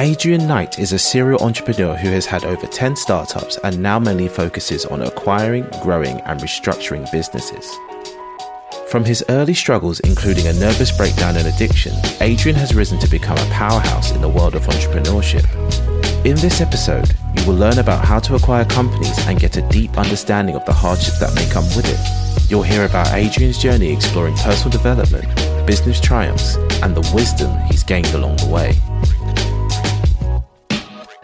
Adrian Knight is a serial entrepreneur who has had over 10 startups and now mainly focuses on acquiring, growing, and restructuring businesses. From his early struggles, including a nervous breakdown and addiction, Adrian has risen to become a powerhouse in the world of entrepreneurship. In this episode, you will learn about how to acquire companies and get a deep understanding of the hardships that may come with it. You'll hear about Adrian's journey exploring personal development, business triumphs, and the wisdom he's gained along the way.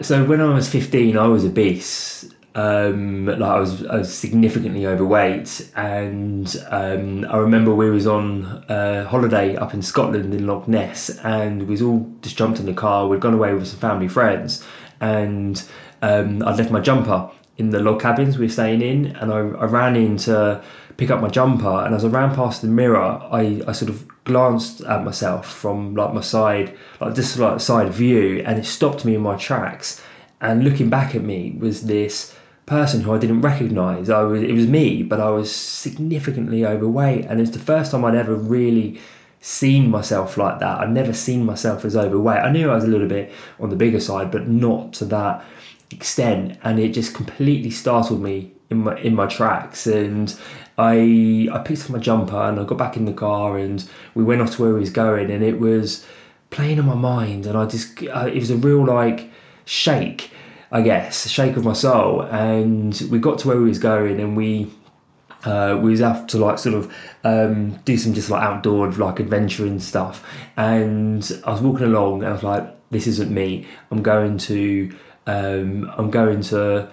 So when I was 15, I was obese. Um, like I was, I was significantly overweight, and um, I remember we was on a holiday up in Scotland in Loch Ness, and we was all just jumped in the car. We'd gone away with some family friends, and um, I'd left my jumper in the log cabins we were staying in, and I, I ran in to pick up my jumper, and as I ran past the mirror, I, I sort of glanced at myself from like my side, like just like side view, and it stopped me in my tracks. And looking back at me was this person who I didn't recognise. I was it was me, but I was significantly overweight, and it's the first time I'd ever really seen myself like that. I'd never seen myself as overweight. I knew I was a little bit on the bigger side, but not to that extent, and it just completely startled me in my in my tracks and I I picked up my jumper and I got back in the car and we went off to where we was going and it was playing in my mind and I just uh, it was a real like shake I guess shake of my soul. And we got to where we was going and we uh, we was have to like sort of um, do some just like outdoor like adventuring stuff. And I was walking along and I was like this isn't me. I'm going to um, I'm going to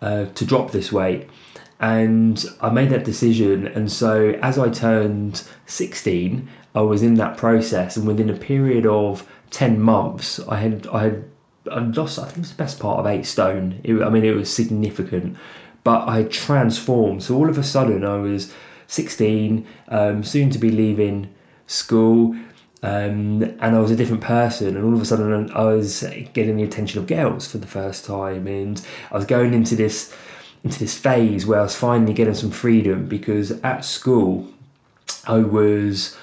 uh, to drop this weight and I made that decision. And so as I turned 16, I was in that process, and within a period of 10 months, I had I had I lost I think it was the best part of eight stone. It, I mean, it was significant, but I transformed. So all of a sudden, I was 16, um, soon to be leaving school. Um, and I was a different person, and all of a sudden I was getting the attention of girls for the first time, and I was going into this into this phase where I was finally getting some freedom because at school I was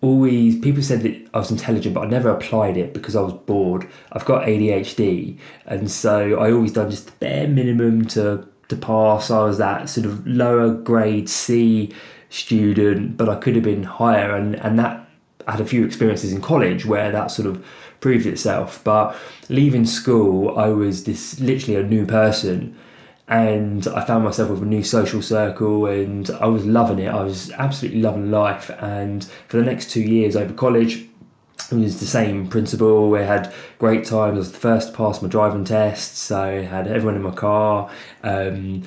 always people said that I was intelligent, but I never applied it because I was bored. I've got ADHD, and so I always done just the bare minimum to to pass. I was that sort of lower grade C student, but I could have been higher, and and that I had a few experiences in college where that sort of proved itself. But leaving school, I was this literally a new person and I found myself with a new social circle and I was loving it. I was absolutely loving life. And for the next two years over college, it was the same principle. We had great times. I was the first to pass my driving test, So I had everyone in my car. Um,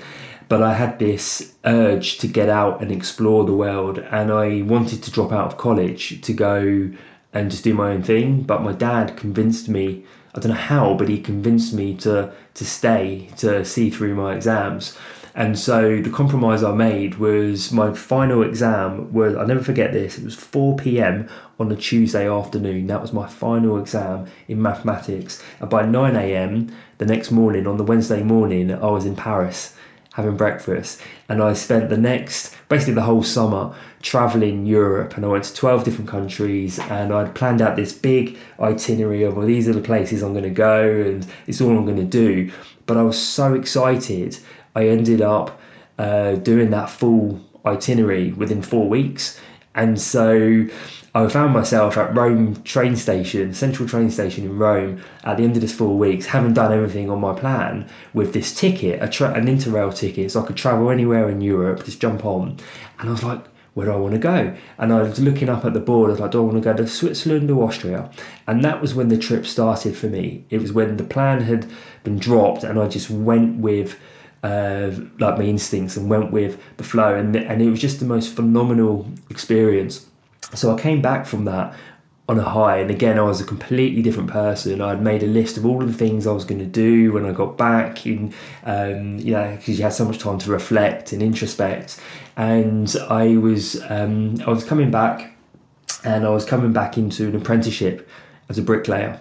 but I had this urge to get out and explore the world, and I wanted to drop out of college to go and just do my own thing. But my dad convinced me I don't know how, but he convinced me to to stay to see through my exams. And so the compromise I made was my final exam was I'll never forget this. It was 4 p.m. on a Tuesday afternoon. That was my final exam in mathematics. And by 9 a.m. the next morning, on the Wednesday morning, I was in Paris having breakfast. And I spent the next, basically the whole summer, traveling Europe. And I went to 12 different countries and I'd planned out this big itinerary of, well, these are the places I'm going to go and it's all I'm going to do. But I was so excited, I ended up uh, doing that full itinerary within four weeks. And so I found myself at Rome train station, central train station in Rome, at the end of this four weeks, having done everything on my plan with this ticket, a tra- an interrail ticket, so I could travel anywhere in Europe, just jump on. And I was like, where do I want to go? And I was looking up at the board, I was like, do I want to go to Switzerland or Austria? And that was when the trip started for me. It was when the plan had been dropped and I just went with uh, like my instincts and went with the flow. And, and it was just the most phenomenal experience so I came back from that on a high, and again, I was a completely different person. I'd made a list of all of the things I was going to do when I got back, and um, you know, because you had so much time to reflect and introspect. And I was, um, I was coming back, and I was coming back into an apprenticeship as a bricklayer,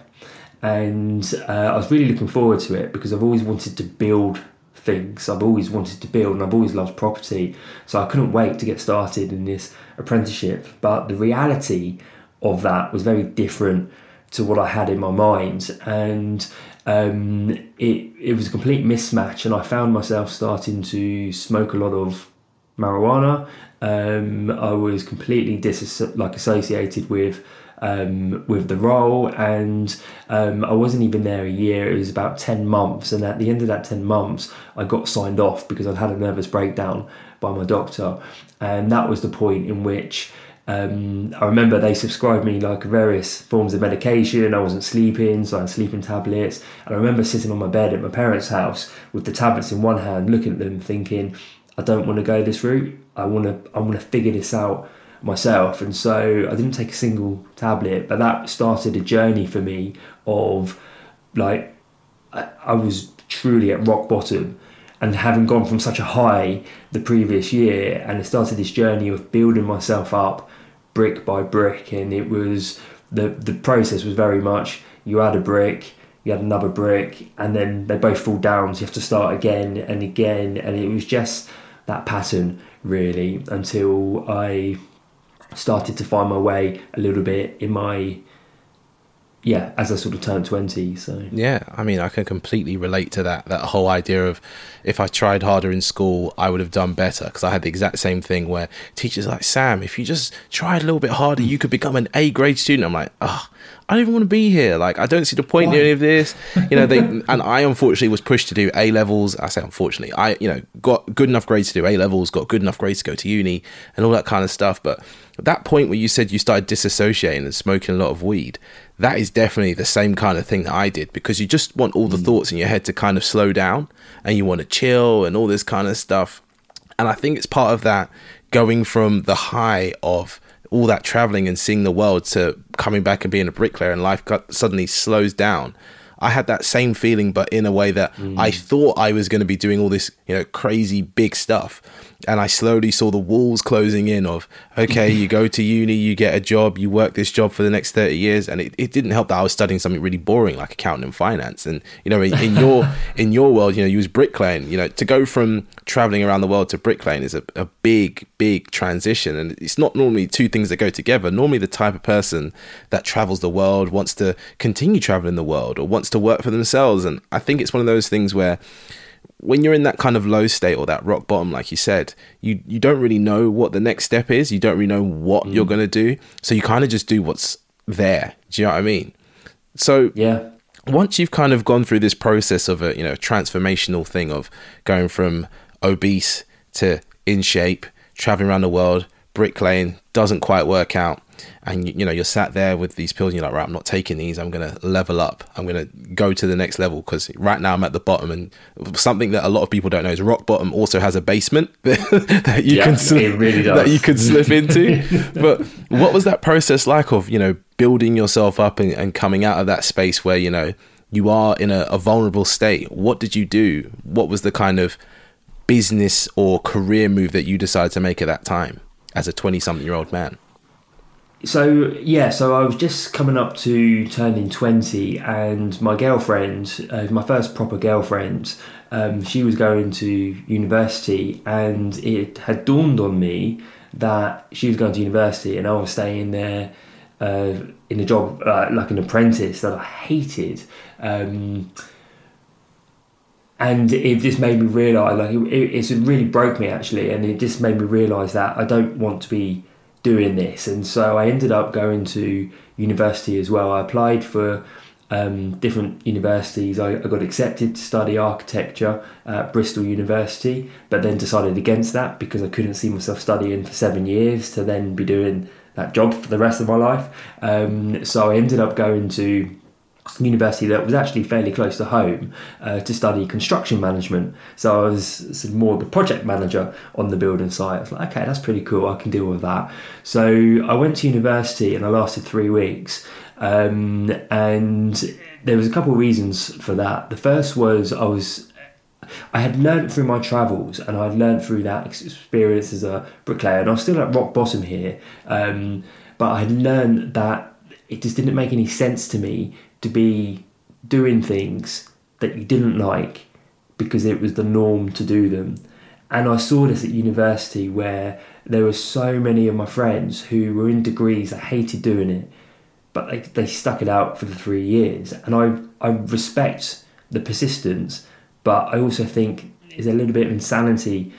and uh, I was really looking forward to it because I've always wanted to build things. I've always wanted to build and I've always loved property. So I couldn't wait to get started in this apprenticeship. But the reality of that was very different to what I had in my mind, and um, it it was a complete mismatch, and I found myself starting to smoke a lot of marijuana. Um, I was completely dis like associated with um, with the role, and um, I wasn't even there a year. It was about ten months, and at the end of that ten months, I got signed off because I'd had a nervous breakdown by my doctor, and that was the point in which. Um, I remember they subscribed me like various forms of medication. I wasn't sleeping, so I had sleeping tablets. And I remember sitting on my bed at my parents' house with the tablets in one hand, looking at them, thinking, "I don't want to go this route. I want to. I want to figure this out myself." And so I didn't take a single tablet, but that started a journey for me of like I, I was truly at rock bottom and having gone from such a high the previous year and it started this journey of building myself up brick by brick and it was the the process was very much you add a brick you add another brick and then they both fall down so you have to start again and again and it was just that pattern really until I started to find my way a little bit in my yeah, as I sort of turned 20. So, yeah, I mean, I can completely relate to that. That whole idea of if I tried harder in school, I would have done better. Because I had the exact same thing where teachers like, Sam, if you just tried a little bit harder, you could become an A grade student. I'm like, oh, I don't even want to be here. Like, I don't see the point Why? in any of this. You know, they, and I unfortunately was pushed to do A levels. I say unfortunately, I, you know, got good enough grades to do A levels, got good enough grades to go to uni and all that kind of stuff. But that point where you said you started disassociating and smoking a lot of weed, that is definitely the same kind of thing that I did because you just want all the mm. thoughts in your head to kind of slow down and you want to chill and all this kind of stuff. And I think it's part of that going from the high of all that traveling and seeing the world to coming back and being a bricklayer and life got, suddenly slows down. I had that same feeling, but in a way that mm. I thought I was going to be doing all this, you know, crazy big stuff and I slowly saw the walls closing in of okay, you go to uni, you get a job, you work this job for the next thirty years, and it, it didn't help that I was studying something really boring like accounting and finance. And you know, in, in your in your world, you know, you was bricklaying. You know, to go from traveling around the world to bricklaying is a, a big big transition, and it's not normally two things that go together. Normally, the type of person that travels the world wants to continue traveling the world or wants to work for themselves, and I think it's one of those things where when you're in that kind of low state or that rock bottom, like you said, you you don't really know what the next step is. You don't really know what mm. you're gonna do, so you kind of just do what's there. Do you know what I mean? So yeah. Once you've kind of gone through this process of a you know transformational thing of going from obese to in shape, traveling around the world, bricklaying doesn't quite work out, and you know you're sat there with these pills and you're like right i'm not taking these. I'm going to level up. I'm going to go to the next level. Because right now i'm at the bottom and something that a lot of people don't know is rock bottom also has a basement that you yeah, can sl- really that you could slip into. But what was that process like of you know building yourself up and, and coming out of that space where you know you are in a, a vulnerable state? What did you do? What was the kind of business or career move that you decided to make at that time as a 20 something year old man so yeah, so I was just coming up to turning twenty, and my girlfriend, uh, my first proper girlfriend, um, she was going to university, and it had dawned on me that she was going to university, and I was staying there uh, in a job uh, like an apprentice that I hated. Um, and it just made me realise, like, it, it really broke me actually, and it just made me realise that I don't want to be doing this. And so I ended up going to university as well. I applied for um, different universities. I, I, got accepted to study architecture at Bristol University, but then decided against that because I couldn't see myself studying for seven years to then be doing that job for the rest of my life. Um, so I ended up going to university that was actually fairly close to home uh, to study construction management. So I was more the project manager on the building site. I was like, okay, that's pretty cool. I can deal with that. So I went to university and I lasted three weeks. Um, and there was a couple of reasons for that. The first was I was I had learned through my travels and I'd learned through that experience as a bricklayer, and I was still at rock bottom here. Um, but I had learned that it just didn't make any sense to me to be doing things that you didn't like because it was the norm to do them. And I saw this at university where there were so many of my friends who were in degrees that hated doing it but they, they stuck it out for the three years. And I, I respect the persistence, but I also think there's a little bit of insanity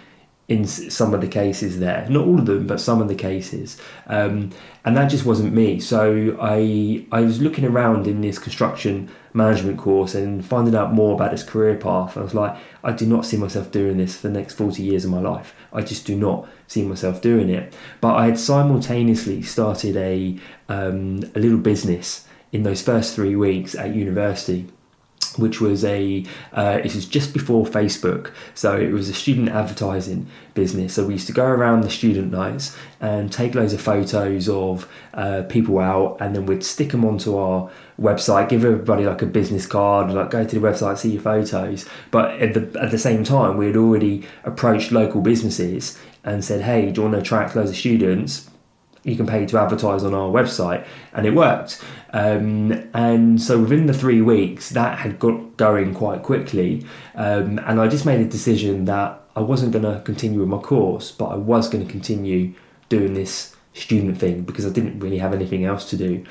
in some of the cases there. Not all of them, but some of the cases. Um, and that just wasn't me. So I I was looking around in this construction management course and finding out more about this career path. I was like, I do not see myself doing this for the next 40 years of my life. I just do not see myself doing it. But I had simultaneously started a um, a little business in those first three weeks at university which was a uh, it was just before Facebook, so it was a student advertising business. So we used to go around the student nights and take loads of photos of uh, people out, and then we'd stick them onto our website, give everybody like a business card, like go to the website, see your photos. But at the at the same time, we had already approached local businesses and said, "Hey, do you want to attract loads of students?" You can pay to advertise on our website, and it worked. Um, and so within the three weeks, that had got going quite quickly, um, and I just made a decision that I wasn't going to continue with my course, but I was going to continue doing this student thing because I didn't really have anything else to do.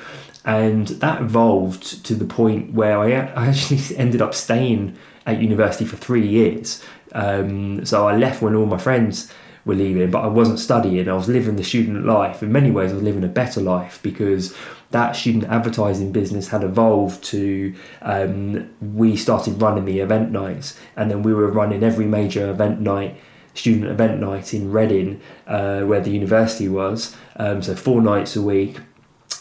And that evolved to the point where I, I actually ended up staying at university for three years. Um, so I left when all my friends were leaving, but I wasn't studying. I was living the student life. In many ways, I was living a better life because that student advertising business had evolved to um, we started running the event nights, and then we were running every major event night. Student event night in Reading, uh, where the university was, um, so four nights a week,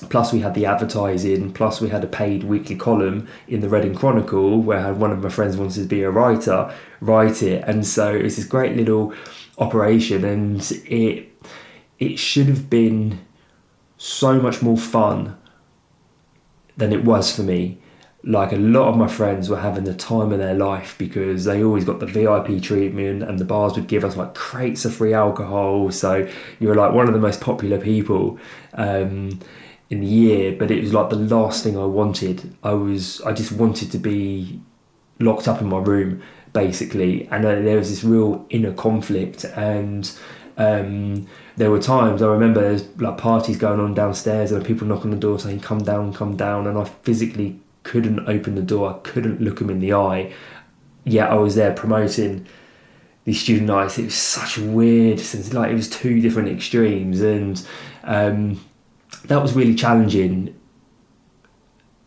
plus we had the advertising plus we had a paid weekly column in the reading chronicle where one of my friends wanted to be a writer write it and so it was this great little operation, and it it should have been so much more fun than it was for me. Like a lot of my friends were having the time of their life because they always got the VIP treatment, and the bars would give us like crates of free alcohol. So you were like one of the most popular people. Um, in the year, but it was like the last thing I wanted. I was I just wanted to be locked up in my room basically, and uh, there was this real inner conflict and. Um, there were times I remember there's like parties going on downstairs and people knocking on the door saying "come down, come down," and I physically couldn't open the door. I couldn't look them in the eye. Yet I was there promoting these student nights. It was such weird sense. Like it was two different extremes, and um, that was really challenging.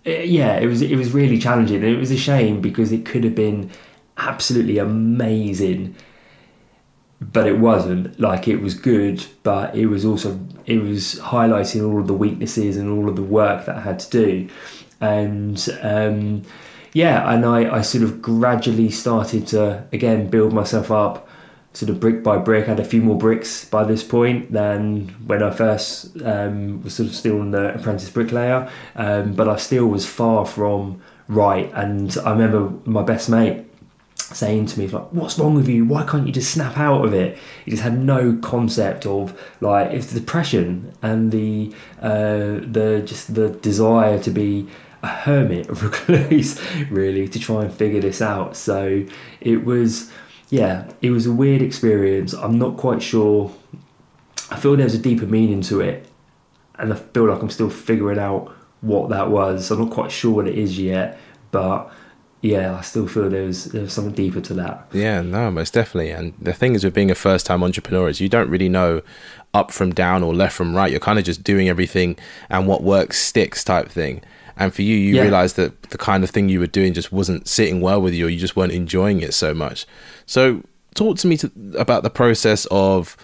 It, uh, yeah, it was. It was really challenging, and it was a shame because it could have been absolutely amazing but it wasn't like it was good but it was also it was highlighting all of the weaknesses and all of the work that i had to do and um, yeah and I, I sort of gradually started to again build myself up sort of brick by brick I had a few more bricks by this point than when i first um, was sort of still in the apprentice bricklayer. Um, but i still was far from right. And i remember my best mate saying to me like what's wrong with you? Why can't you just snap out of it? He just had no concept of like it's the depression and the uh, the just the desire to be a hermit a recluse really to try and figure this out. So it was yeah it was a weird experience i'm not quite sure i feel there's a deeper meaning to it and i feel like i'm still figuring out what that was i'm not quite sure what it is yet but yeah, I still feel there's there's something deeper to that. Yeah, no, most definitely. And the thing is with being a first time entrepreneur is you don't really know up from down or left from right. You're kind of just doing everything and what works sticks type thing. And for you, you yeah. realized that the kind of thing you were doing just wasn't sitting well with you, or you just weren't enjoying it so much. So, talk to me to, about the process of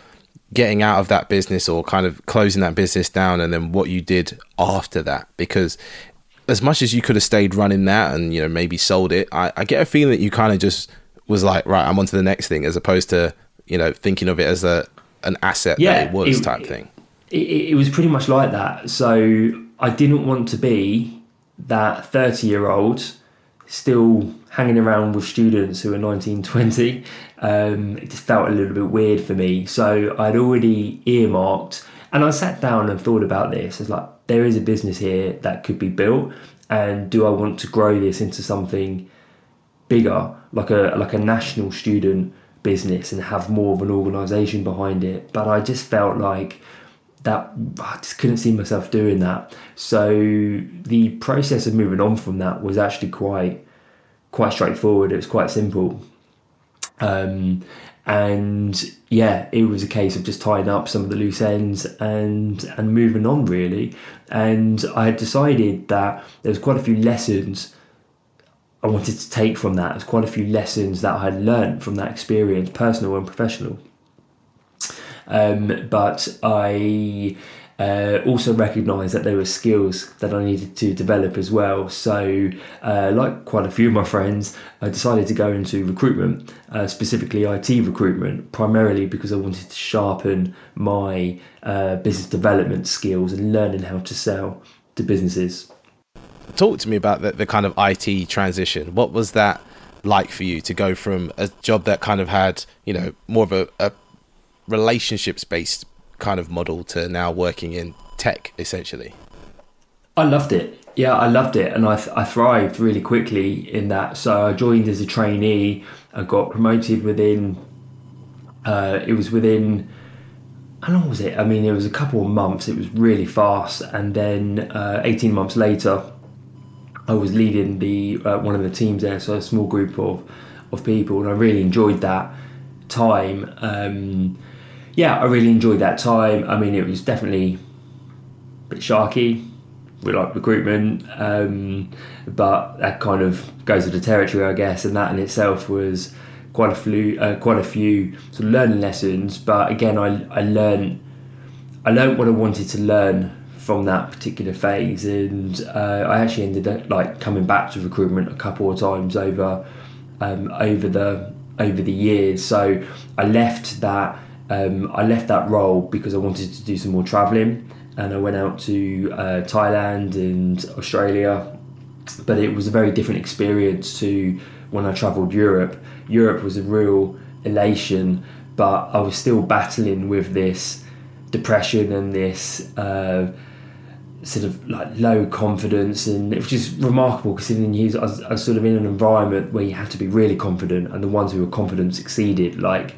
getting out of that business or kind of closing that business down, and then what you did after that. Because as much as you could have stayed running that and you know maybe sold it, I, I get a feeling that you kind of just was like, right, I'm on to the next thing, as opposed to you know thinking of it as a an asset yeah, that it was it, type thing. It, it was pretty much like that. So I didn't want to be that 30 year old still hanging around with students who are 19, 20. Um, it just felt a little bit weird for me. So I'd already earmarked, and I sat down and thought about this. It's like, there is a business here that could be built and do I want to grow this into something bigger like a like a national student business and have more of an organization behind it but I just felt like that I just couldn't see myself doing that. So the process of moving on from that was actually quite quite straightforward. It was quite simple. Um, and yeah, it was a case of just tying up some of the loose ends and and moving on really. And I had decided that there was quite a few lessons I wanted to take from that. There's quite a few lessons that I had learned from that experience, personal and professional. Um, but I uh, also recognised that there were skills that I needed to develop as well. So, uh, like quite a few of my friends, I decided to go into recruitment, uh, specifically IT recruitment, primarily because I wanted to sharpen my uh, business development skills and learning how to sell to businesses. Talk to me about the, the kind of IT transition. What was that like for you to go from a job that kind of had, you know, more of a, a relationships based kind of model to now working in tech essentially? I loved it. Yeah, I loved it, and I, th- I thrived really quickly in that. So I joined as a trainee. I got promoted within. Uh, it was within. How long was it? I mean, it was a couple of months. It was really fast, and then uh, eighteen months later, I was leading the uh, one of the teams there. So a small group of of people, and I really enjoyed that time. Um, yeah, I really enjoyed that time. I mean, it was definitely a bit sharky. We like recruitment, um, but that kind of goes with the territory, I guess. And that in itself was quite a few, uh, quite a few sort of learning lessons. But again, I I learned I learned what I wanted to learn from that particular phase, and uh, I actually ended up like coming back to recruitment a couple of times over um, over the over the years. So I left that um, I left that role because I wanted to do some more travelling, and I went out to uh, Thailand and Australia. But it was a very different experience to when I travelled Europe. Europe was a real elation, but I was still battling with this depression and this. Uh, sort of like low confidence, and it was just remarkable considering you, I was, I was sort of in an environment where you had to be really confident, and the ones who were confident succeeded. Like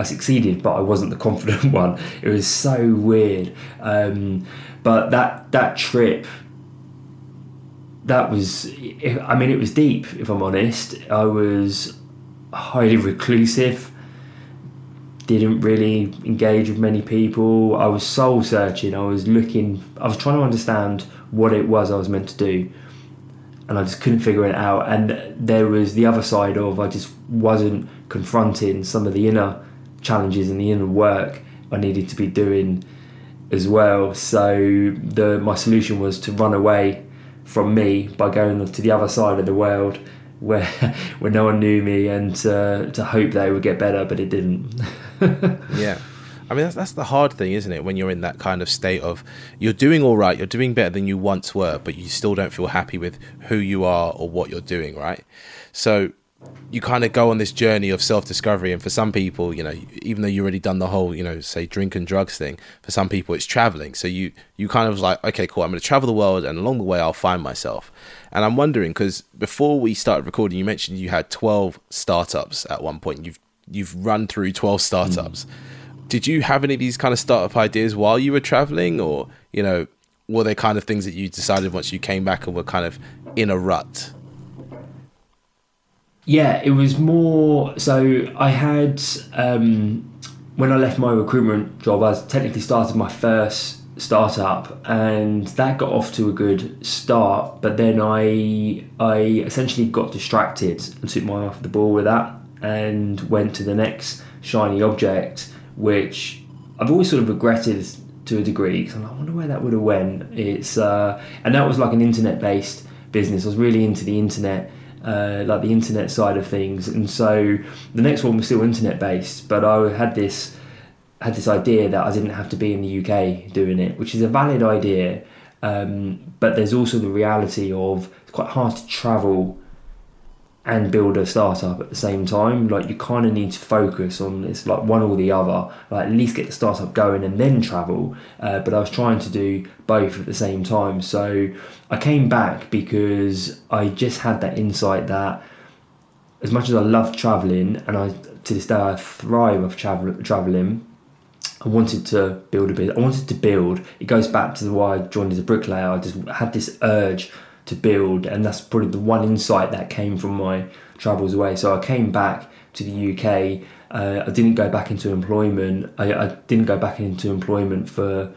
I succeeded, but I wasn't the confident one. It was so weird. Um, but that that trip, that was, I mean, it was deep. If I'm honest, I was highly reclusive. Didn't really engage with many people. I was soul searching. I was looking. I was trying to understand what it was I was meant to do, and I just couldn't figure it out. And there was the other side of I just wasn't confronting some of the inner challenges in the inner work I needed to be doing as well. So the my solution was to run away from me by going to the other side of the world where where no one knew me and uh, to hope that it would get better, but it didn't. yeah. I mean, that's, that's the hard thing, isn't it? When you're in that kind of state of you're doing all right, you're doing better than you once were, but you still don't feel happy with who you are or what you're doing, right? So you kind of go on this journey of self discovery. And for some people, you know, even though you've already done the whole, you know, say drink and drugs thing, for some people it's traveling. So you you kind of like, okay, cool, I'm going to travel the world, and along the way I'll find myself. And I'm wondering because before we started recording, you mentioned you had 12 startups at one point. You've you've run through 12 startups. Mm. Did you have any of these kind of startup ideas while you were traveling, or you know, were they kind of things that you decided once you came back and were kind of in a rut? Yeah, it was more. So I had um, when I left my recruitment job, I technically started my first startup, and that got off to a good start. But then I I essentially got distracted and took my eye off the ball with that, and went to the next shiny object, which I've always sort of regretted to a degree because I wonder where that would have went. It's uh, and that was like an internet based business. I was really into the internet uh, like the internet side of things. And so the next one was still internet based, but I had this had this idea that I didn't have to be in the UK doing it, which is a valid idea. Um, but there's also the reality of it's quite hard to travel and build a startup at the same time. Like you kind of need to focus on it's like one or the other. Like at least get the startup going and then travel. Uh, but I was trying to do both at the same time. So I came back because I just had that insight that as much as I love traveling and I to this day I thrive of travel, traveling. I wanted to build a bit. I wanted to build. It goes back to why I joined as a bricklayer. I just had this urge to build, and that's probably the one insight that came from my travels away. So I came back to the UK. Uh, I didn't go back into employment. I, I, didn't go back into employment for.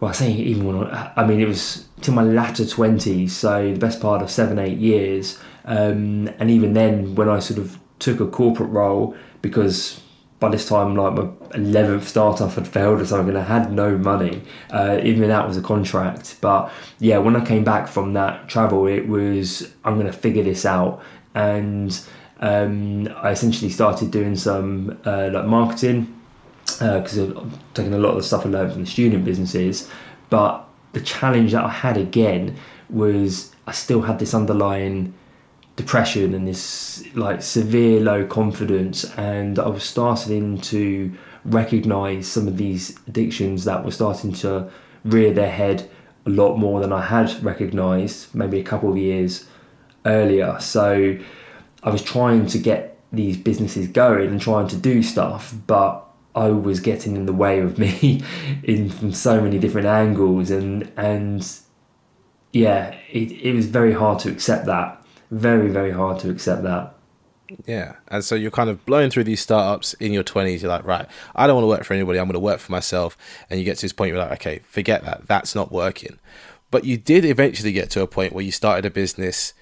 Well, I say even when I, I mean it was to my latter twenties, so the best part of seven, eight years. Um, and even then, when I sort of took a corporate role, because by this time, like my 11th startup had failed or something, and I had no money. Uh, even that was a contract. But yeah, when I came back from that travel, it was, I'm going to figure this out. And um, I essentially started doing some uh, like marketing because uh, I've taken a lot of the stuff I learned from the student businesses. But the challenge that I had again was I still had this underlying depression and this like severe low confidence and I was starting to recognize some of these addictions that were starting to rear their head a lot more than I had recognized maybe a couple of years earlier. So I was trying to get these businesses going and trying to do stuff but I was getting in the way of me in from so many different angles and and yeah it, it was very hard to accept that very very hard to accept that. Yeah and so you're kind of blowing through these startups in your 20s you're like right i don't want to work for anybody. I'm going to work for myself. And you get to this point you're like okay forget that. That's not working. But you did eventually get to a point where you started a business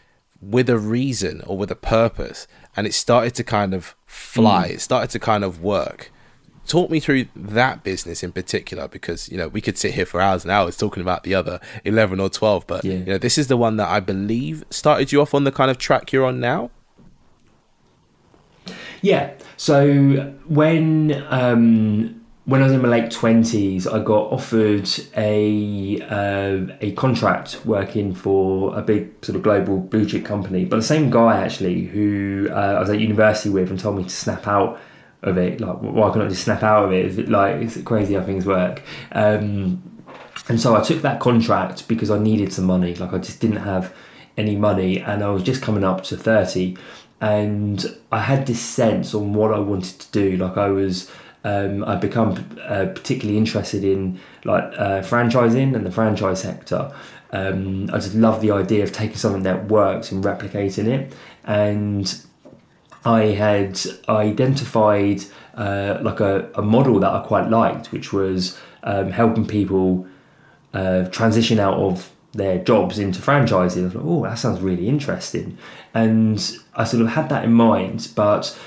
with a reason or with a purpose and it started to kind of fly. Mm. it started to kind of work talk me through that business in particular because you know we could sit here for hours and hours talking about the other 11 or 12 but yeah. you know this is the one that i believe started you off on the kind of track you're on now yeah so when um when I was in my late twenties, I got offered a uh, a contract working for a big sort of global blue chip company, but the same guy actually who uh, I was at university with and told me to snap out of it. Like, why can't I just snap out of it? Is it like it's crazy how things work? Um, and so I took that contract because I needed some money. Like I just didn't have any money, and I was just coming up to thirty, and I had this sense on what I wanted to do. Like I was. Um, I've become uh, particularly interested in like uh, franchising and the franchise sector. Um, I just love the idea of taking something that works and replicating it. And I had identified uh, like a, a, model that I quite liked, which was um, helping people uh, transition out of their jobs into franchising. I like, oh, that sounds really interesting. And I sort of had that in mind, but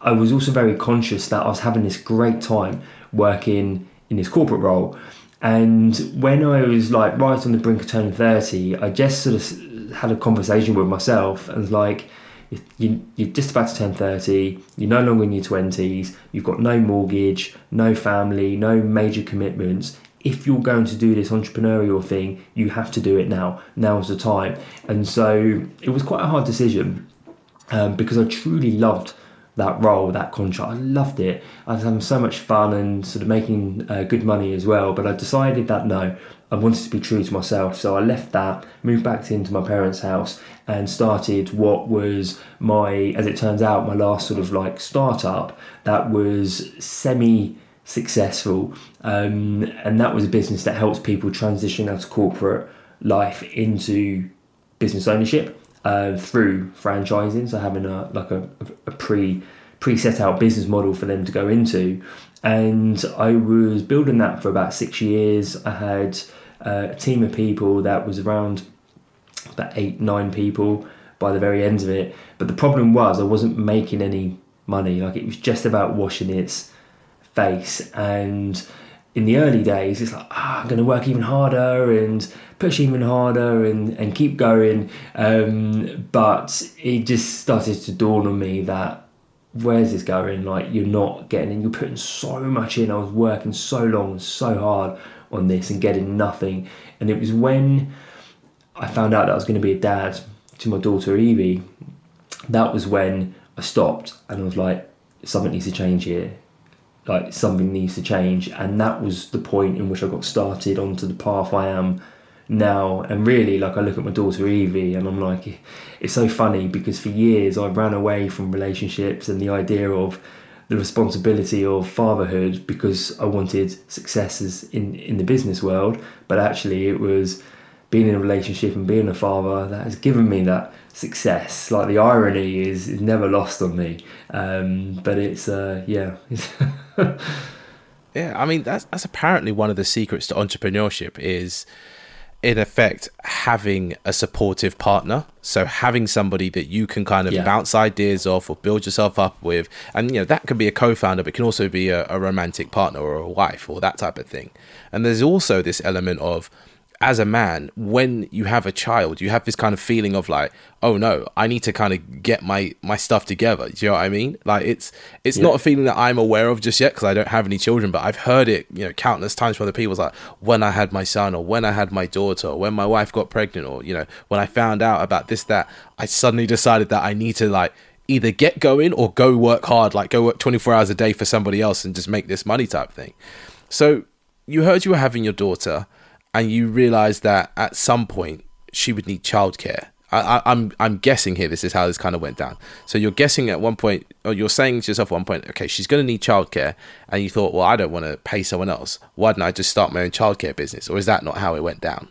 I was also very conscious that I was having this great time working in this corporate role. And when I was like right on the brink of turning 30, I just sort of had a conversation with myself and was like, you, you're just about to turn 30, you're no longer in your 20s, you've got no mortgage, no family, no major commitments. If you're going to do this entrepreneurial thing, you have to do it now. Now's the time. And so it was quite a hard decision um, because I truly loved that role, that contract. I loved it. I was having so much fun and sort of making uh, good money as well. But I decided that no, I wanted to be true to myself. So I left that, moved back into my parents' house, and started what was my, as it turns out, my last sort of like startup that was semi successful. Um, and that was a business that helps people transition out of corporate life into business ownership uh, through franchising. So having a like a, a pre pre set out business model for them to go into. And I was building that for about six years. I had uh, a team of people that was around about eight, nine people by the very end of it. But the problem was I wasn't making any money. Like it was just about washing its face. And in the early days, it's like, ah, I'm going to work even harder and push even harder and, and keep going. Um, but it just started to dawn on me that where's this going? Like you're not getting in, you're putting so much in. I was working so long, and so hard on this and getting nothing. And it was when I found out that I was going to be a dad to my daughter Evie, that was when I stopped and I was like, something needs to change here. Like something needs to change, and that was the point in which I got started onto the path I am now. And really, like I look at my daughter Evie, and I'm like, it's so funny because for years I ran away from relationships and the idea of the responsibility of fatherhood because I wanted successes in in the business world, but actually it was being in a relationship and being a father that has given me that success. Like the irony is, is never lost on me. Um, but it's uh, yeah. yeah, I mean that's that's apparently one of the secrets to entrepreneurship is in effect having a supportive partner so having somebody that you can kind of yeah. bounce ideas off or build yourself up with and you know that could be a co-founder but can also be a, a romantic partner or a wife or that type of thing and there's also this element of as a man, when you have a child, you have this kind of feeling of like, oh no, I need to kind of get my my stuff together. Do you know what I mean? Like it's it's yeah. not a feeling that I'm aware of just yet because I don't have any children, but I've heard it, you know, countless times from other people. like when I had my son, or when I had my daughter, or when my wife got pregnant, or you know, when I found out about this that, I suddenly decided that I need to like either get going or go work hard, like go work 24 hours a day for somebody else and just make this money type thing. So you heard you were having your daughter and you realize that at some point she would need childcare. I, am I'm, I'm guessing here. This is how this kind of went down. So you're guessing at one point, or you're saying to yourself at one point, okay, she's going to need childcare, and you thought, well, I don't want to pay someone else. Why don't I just start my own childcare business? Or is that not how it went down?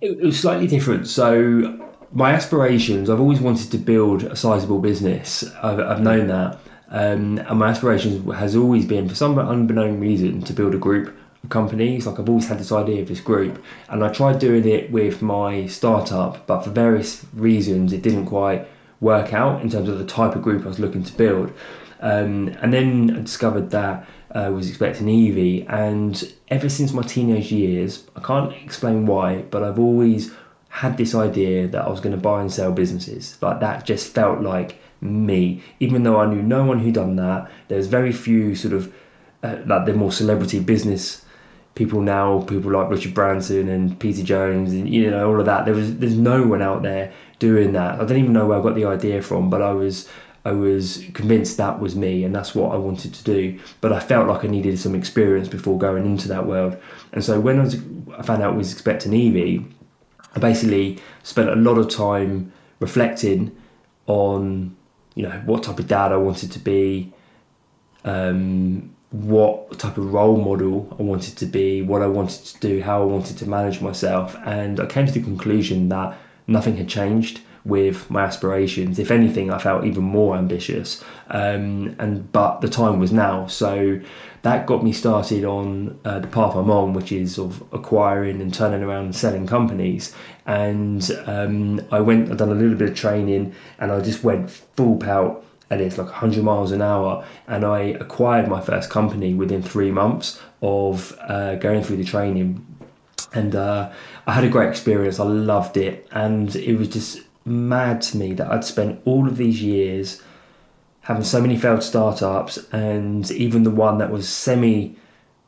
It, it was slightly different. So my aspirations, I've always wanted to build a sizable business. I've, I've known that, um, and my aspirations has always been, for some unbeknown reason, to build a group companies. Like I've always had this idea of this group, and I tried doing it with my startup, but for various reasons, it didn't quite work out in terms of the type of group I was looking to build. Um, and then I discovered that I uh, was expecting Evie, and ever since my teenage years, I can't explain why, but I've always had this idea that I was going to buy and sell businesses. Like that just felt like me, even though I knew no one who'd done that. There's very few sort of uh, like the more celebrity business people now, people like Richard Branson and Peter Jones, and you know all of that. There was there's no one out there doing that. I don't even know where I got the idea from, but I was I was convinced that was me, and that's what I wanted to do. But I felt like I needed some experience before going into that world. And so when I was I found out I was expecting Evie, I basically spent a lot of time reflecting on you know what type of dad I wanted to be. Um, what type of role model I wanted to be, what I wanted to do, how I wanted to manage myself, and I came to the conclusion that nothing had changed with my aspirations. If anything, I felt even more ambitious. Um, and but the time was now, so that got me started on uh, the path I'm on, which is of acquiring and turning around and selling companies. And um, I went, I've done a little bit of training, and I just went full pelt and it's like 100 miles an hour. And I acquired my first company within three months of uh, going through the training. And uh, I had a great experience. I loved it. And it was just mad to me that I'd spent all of these years having so many failed startups and even the one that was semi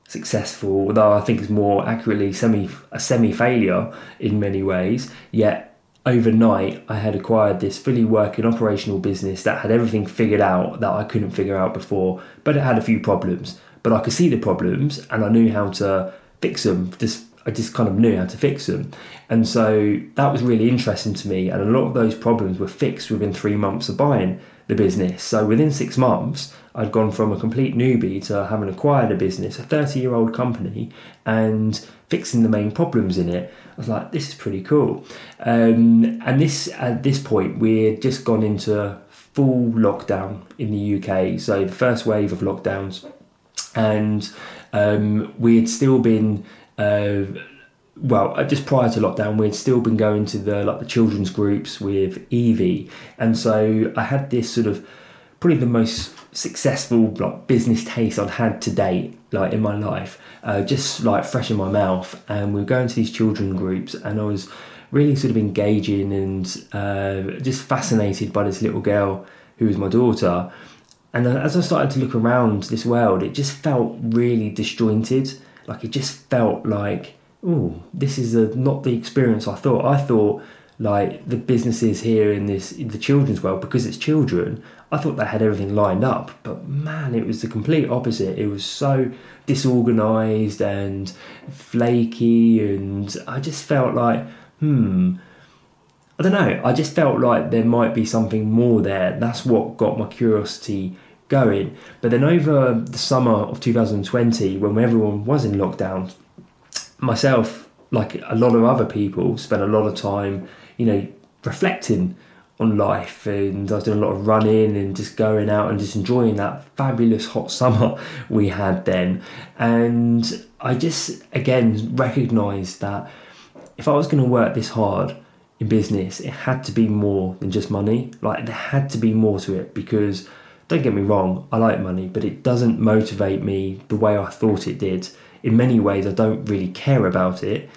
successful, although I think is more accurately semi a semi failure in many ways, yet overnight I had acquired this fully working operational business that had everything figured out that I couldn't figure out before, but it had a few problems. But I could see the problems and I knew how to fix them. Just I just kind of knew how to fix them. And so that was really interesting to me. And a lot of those problems were fixed within three months of buying the business. So within six months, I'd gone from a complete newbie to having acquired a business, a 30 year old company, and fixing the main problems in it. I was like, this is pretty cool. Um, and this at this point, we had just gone into full lockdown in the UK. So the first wave of lockdowns, and um, we had still been. Uh, well, uh, just prior to lockdown, we'd still been going to the like the children's groups with Evie, and so I had this sort of probably the most successful like business taste I'd had to date, like in my life, uh, just like fresh in my mouth. And we were going to these children groups, and I was really sort of engaging and uh, just fascinated by this little girl who was my daughter. And as I started to look around this world, it just felt really disjointed. Like it just felt like, oh, this is a, not the experience I thought. I thought like the businesses here in this in the children's world because it's children i thought they had everything lined up. But man it was the complete opposite. It was so disorganized and flaky and i just felt like hmm i don't know. I just felt like there might be something more there. That's what got my curiosity going. But then over the summer of 2020, when everyone was in lockdown, myself, like a lot of other people, spent a lot of time, you know, reflecting on life and I was doing a lot of running and just going out and just enjoying that fabulous hot summer we had then. And I just again recognized that if I was going to work this hard in business, it had to be more than just money. Like there had to be more to it because don't get me wrong, I like money, but it doesn't motivate me the way I thought it did. In many ways, I don't really care about it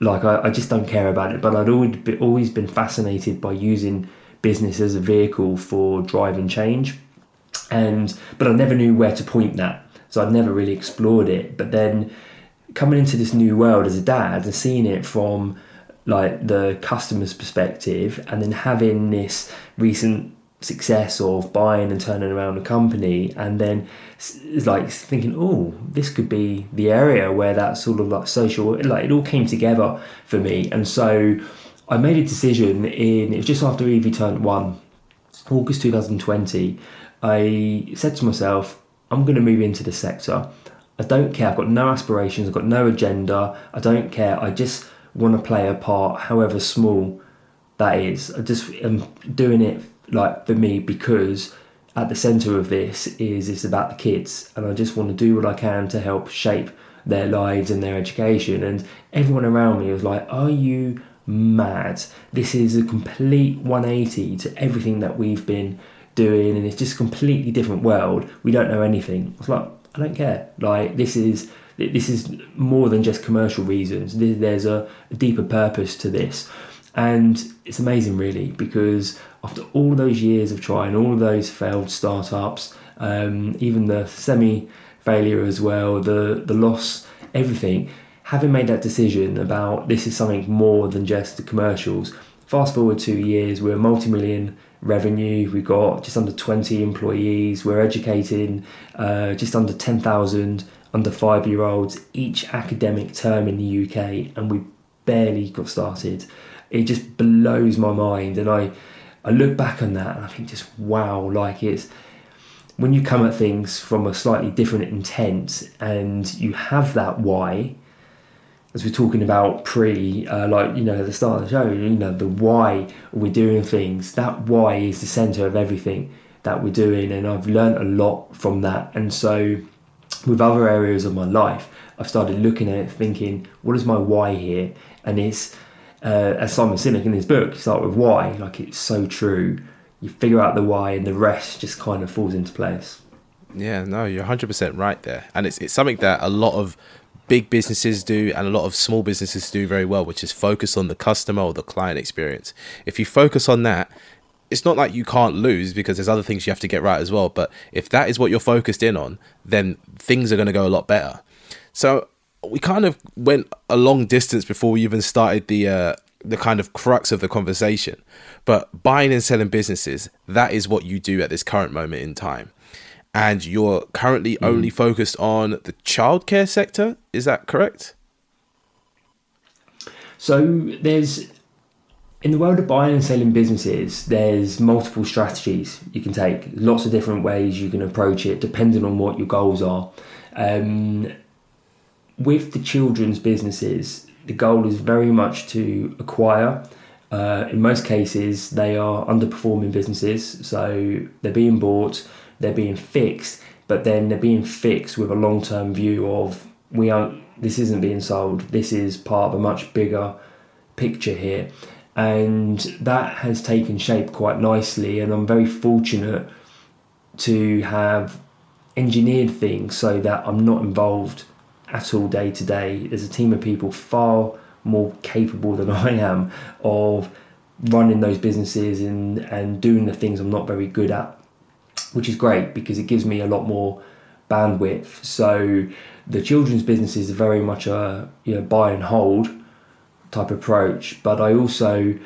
like I, I just don't care about it. But I'd always be, always been fascinated by using business as a vehicle for driving change, and but I never knew where to point that, so I'd never really explored it. But then coming into this new world as a dad and seeing it from like the customer's perspective, and then having this recent success of buying and turning around a company and then it's like thinking oh this could be the area where that sort of like social like it all came together for me. And so i made a decision in it was just after evie turned one august 2020 i said to myself i'm going to move into the sector. I don't care i've got no aspirations i've got no agenda. I don't care i just want to play a part however small that is. I just am doing it like for me because at the center of this is it's about the kids. And I just want to do what I can to help shape their lives and their education. And everyone around me was like are you mad? This is a complete 180 to everything that we've been doing and it's just a completely different world. We don't know anything. I was like I don't care. Like this is this is more than just commercial reasons. There's a deeper purpose to this. And it's amazing really because after all those years of trying, all of those failed startups, um, even the semi failure as well, the, the loss, everything, having made that decision about this is something more than just the commercials. Fast forward two years, we're multi million revenue, we've got just under 20 employees, we're educating uh, just under 10,000 under five year olds each academic term in the UK, and we barely got started. It just blows my mind, and I I look back on that and I think just wow, like it's when you come at things from a slightly different intent and you have that why, as we're talking about pre, uh, like you know, the start of the show, you know, the why we're doing things. That why is the center of everything that we're doing, and I've learned a lot from that. And so, with other areas of my life, I've started looking at it, thinking, what is my why here? And it's uh, as Simon Sinek in his book, you start with why, like it's so true. You figure out the why, and the rest just kind of falls into place. Yeah, no, you're 100% right there. And it's, it's something that a lot of big businesses do and a lot of small businesses do very well, which is focus on the customer or the client experience. If you focus on that, it's not like you can't lose because there's other things you have to get right as well. But if that is what you're focused in on, then things are going to go a lot better. So we kind of went a long distance before we even started the uh, the kind of crux of the conversation. But buying and selling businesses, that is what you do at this current moment in time. And you're currently mm. only focused on the childcare sector. Is that correct? So there's in the world of buying and selling businesses, there's multiple strategies you can take. Lots of different ways you can approach it, depending on what your goals are. Um, with the children's businesses, the goal is very much to acquire. Uh, in most cases, they are underperforming businesses, so they're being bought, they're being fixed, but then they're being fixed with a long term view of we aren't. This isn't being sold. This is part of a much bigger picture here, and that has taken shape quite nicely. And I'm very fortunate to have engineered things so that I'm not involved at all day to day. There's a team of people far more capable than I am of running those businesses and, and doing the things I'm not very good at, which is great because it gives me a lot more bandwidth. So the children's business is very much a you know buy and hold type approach, but I also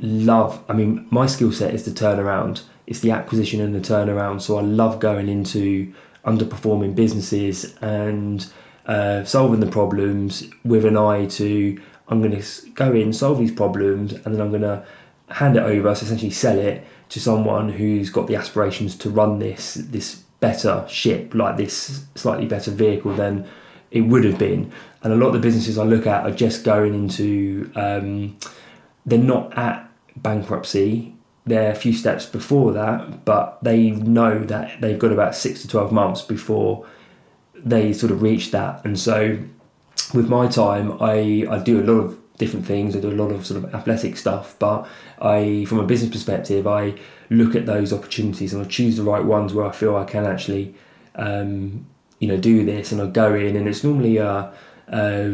love. I mean, my skill set is the turnaround. It's the acquisition and the turnaround. So I love going into underperforming businesses and uh, solving the problems with an eye to I'm going to go in, solve these problems, and then I'm going to hand it over, so essentially sell it to someone who's got the aspirations to run this this better ship, like this slightly better vehicle than it would have been. And a lot of the businesses I look at are just going into, um, they're not at bankruptcy. They're a few steps before that, but they know that they've got about six to 12 months before they sort of reach that. And so with my time, I, I do a lot of different things. I do a lot of sort of athletic stuff, but I, from a business perspective, I look at those opportunities and I choose the right ones where I feel I can actually, um, you know, do this. And I go in, and it's normally uh, uh,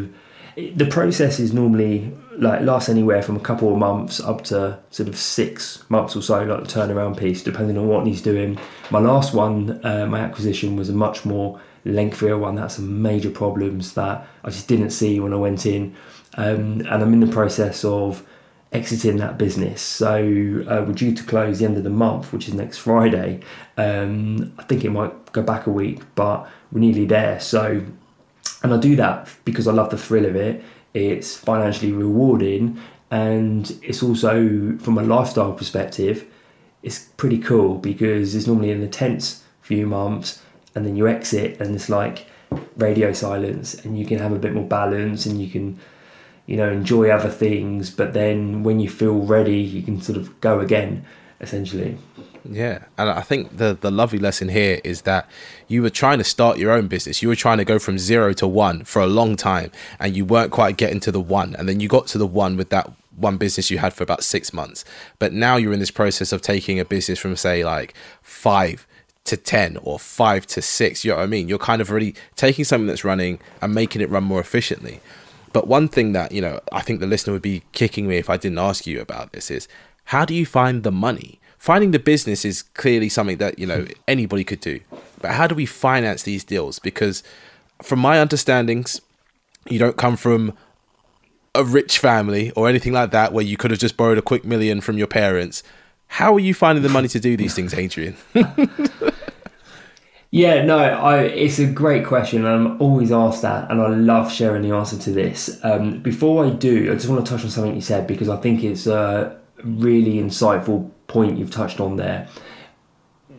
the process is normally like lasts anywhere from a couple of months up to sort of six months or so, like the turnaround piece, depending on what he's doing. My last one, uh, my acquisition was a much more lengthier one. That's some major problems that I just didn't see when I went in um, and I'm in the process of exiting that business. So uh, we're due to close the end of the month, which is next Friday. Um, I think it might go back a week, but we're nearly there. So, and I do that because I love the thrill of it. It's financially rewarding, and it's also from a lifestyle perspective, it's pretty cool because it's normally an intense few months, and then you exit, and it's like radio silence, and you can have a bit more balance, and you can you know, enjoy other things, but then when you feel ready, you can sort of go again, essentially. Yeah, and I think the the lovely lesson here is that you were trying to start your own business. You were trying to go from zero to one for a long time, and you weren't quite getting to the one. And then you got to the one with that one business you had for about six months. But now you're in this process of taking a business from say like five to 10 or 5 to 6 you know what i mean you're kind of already taking something that's running and making it run more efficiently but one thing that, you know, I think the listener would be kicking me if I didn't ask you about this is how do you find the money? Finding the business is clearly something that, you know, anybody could do. But how do we finance these deals? Because from my understandings, you don't come from a rich family or anything like that where you could have just borrowed a quick million from your parents. How are you finding the money to do these things, Adrian? Yeah, no, I, it's a great question, and I'm always asked that, and I love sharing the answer to this. Um, before I do, I just want to touch on something you said because I think it's a really insightful point you've touched on there.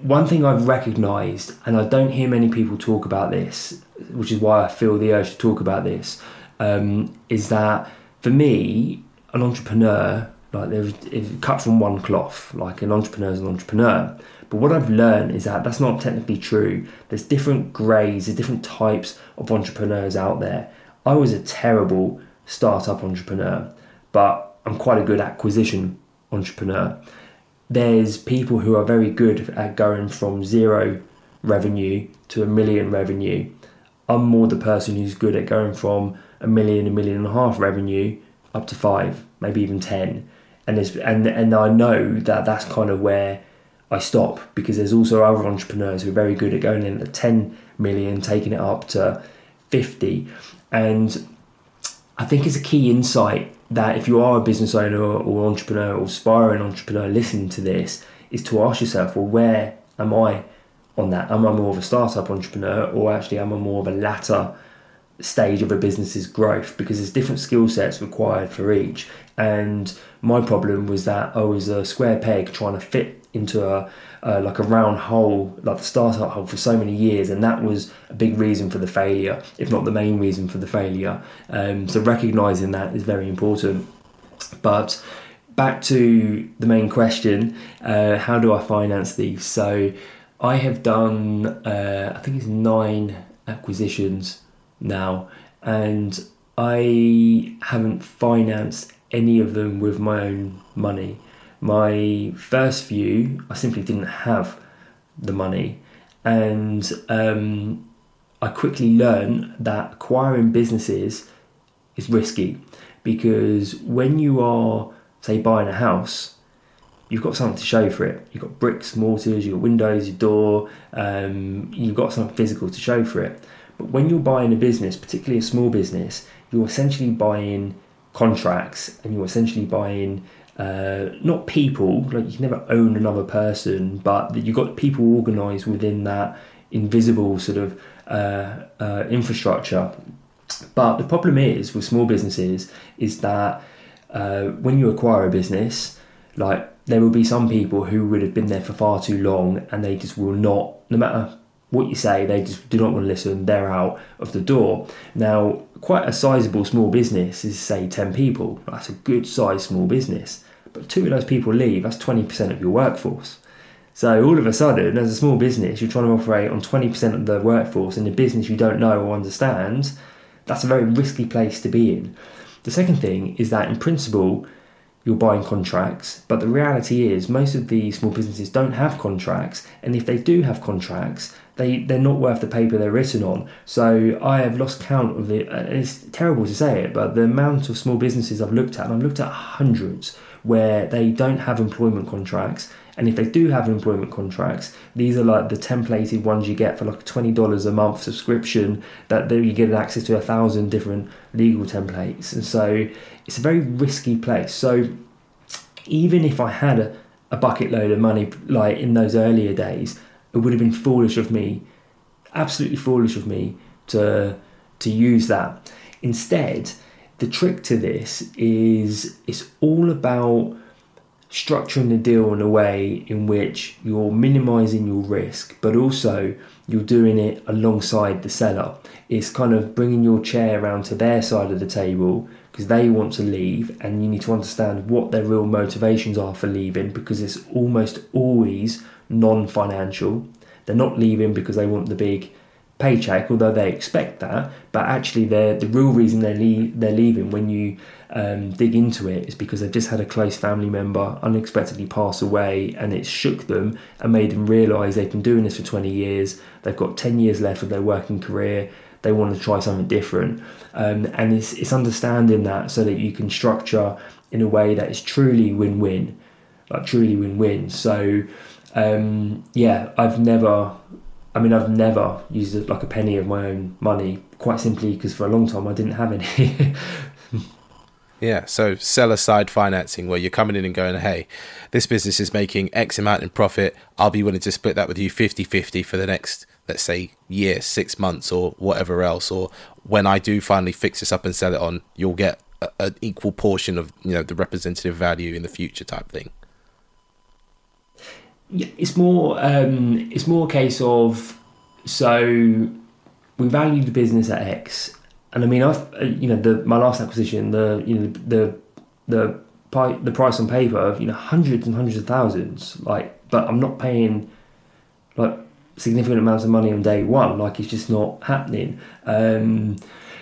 One thing I've recognised, and I don't hear many people talk about this, which is why I feel the urge to talk about this, um, is that for me, an entrepreneur, like there's cut from one cloth, like an entrepreneur is an entrepreneur but what I've learned is that that's not technically true. There's different grades, there's different types of entrepreneurs out there. I was a terrible startup entrepreneur, but I'm quite a good acquisition entrepreneur. There's people who are very good at going from zero revenue to a million revenue. I'm more the person who's good at going from a million, a million and a half revenue up to five, maybe even ten. And there's, and and I know that that's kind of where I stop because there's also other entrepreneurs who are very good at going in at 10 million, taking it up to 50. And I think it's a key insight that if you are a business owner or entrepreneur or aspiring entrepreneur listening to this, is to ask yourself, well, where am I on that? Am I more of a startup entrepreneur or actually am I more of a latter stage of a business's growth? Because there's different skill sets required for each. And my problem was that I was a square peg trying to fit into a uh, like a round hole, like the startup hole, for so many years, and that was a big reason for the failure, if not the main reason for the failure. Um, so recognizing that is very important. But back to the main question: uh, How do I finance these? So I have done, uh, I think it's nine acquisitions now, and I haven't financed any of them with my own money. My first few, I simply didn't have the money, and um, I quickly learned that acquiring businesses is risky because when you are, say, buying a house, you've got something to show for it. You've got bricks, mortars, you've windows, your door, um, you've got something physical to show for it. But when you're buying a business, particularly a small business, you're essentially buying contracts and you're essentially buying uh, not people, like you can never own another person, but you've got people organised within that invisible sort of uh, uh, infrastructure. But the problem is with small businesses is that uh, when you acquire a business, like there will be some people who would have been there for far too long and they just will not, no matter what you say, they just do not want to listen, they're out of the door. Now, quite a sizable small business is, say, 10 people. That's a good size small business. But two of those people leave, that's 20% of your workforce. So all of a sudden, as a small business, you're trying to operate on 20% of the workforce in a business you don't know or understand. That's a very risky place to be in. The second thing is that in principle, you're buying contracts, but the reality is most of the small businesses don't have contracts, and if they do have contracts, they they're not worth the paper they're written on. So I have lost count of the. And it's terrible to say it, but the amount of small businesses I've looked at, and I've looked at hundreds where they don't have employment contracts. And if they do have employment contracts, these are like the templated ones you get for like twenty dollars a month subscription. That you get access to a thousand different legal templates, and so it's a very risky place. So even if I had a, a bucket load of money, like in those earlier days, it would have been foolish of me, absolutely foolish of me to to use that. Instead, the trick to this is it's all about structuring the deal in a way in which you're minimizing your risk, but also you're doing it alongside the seller. It's kind of bringing your chair around to their side of the table because they want to leave, and you need to understand what their real motivations are for leaving because it's almost always non financial. They're not leaving because they want the big paycheck, although they expect that. But actually, the real reason they're, le- they're leaving when you um, dig into it is because they've just had a close family member unexpectedly pass away and it shook them and made them realise they've been doing this for 20 years, they've got 10 years left of their working career, they want to try something different. Um, and it's, it's understanding that so that you can structure in a way that is truly win win, like truly win win. So, um, yeah, I've never I mean, I've never used like a penny of my own money, quite simply because for a long time I didn't have any. yeah, so seller side financing, where you're coming in and going, hey, this business is making X amount in profit. I'll be willing to split that with you 50 50 for the next, let's say, year, six months, or whatever else. Or when I do finally fix this up and sell it on, you'll get an equal portion of you know the representative value in the future type thing it's more um, it's more a case of so we value the business at X, and I mean I've uh, you know the my last acquisition the you know the the the price on paper of you know hundreds and hundreds of thousands like but I'm not paying like significant amounts of money on day one like it's just not happening. Um,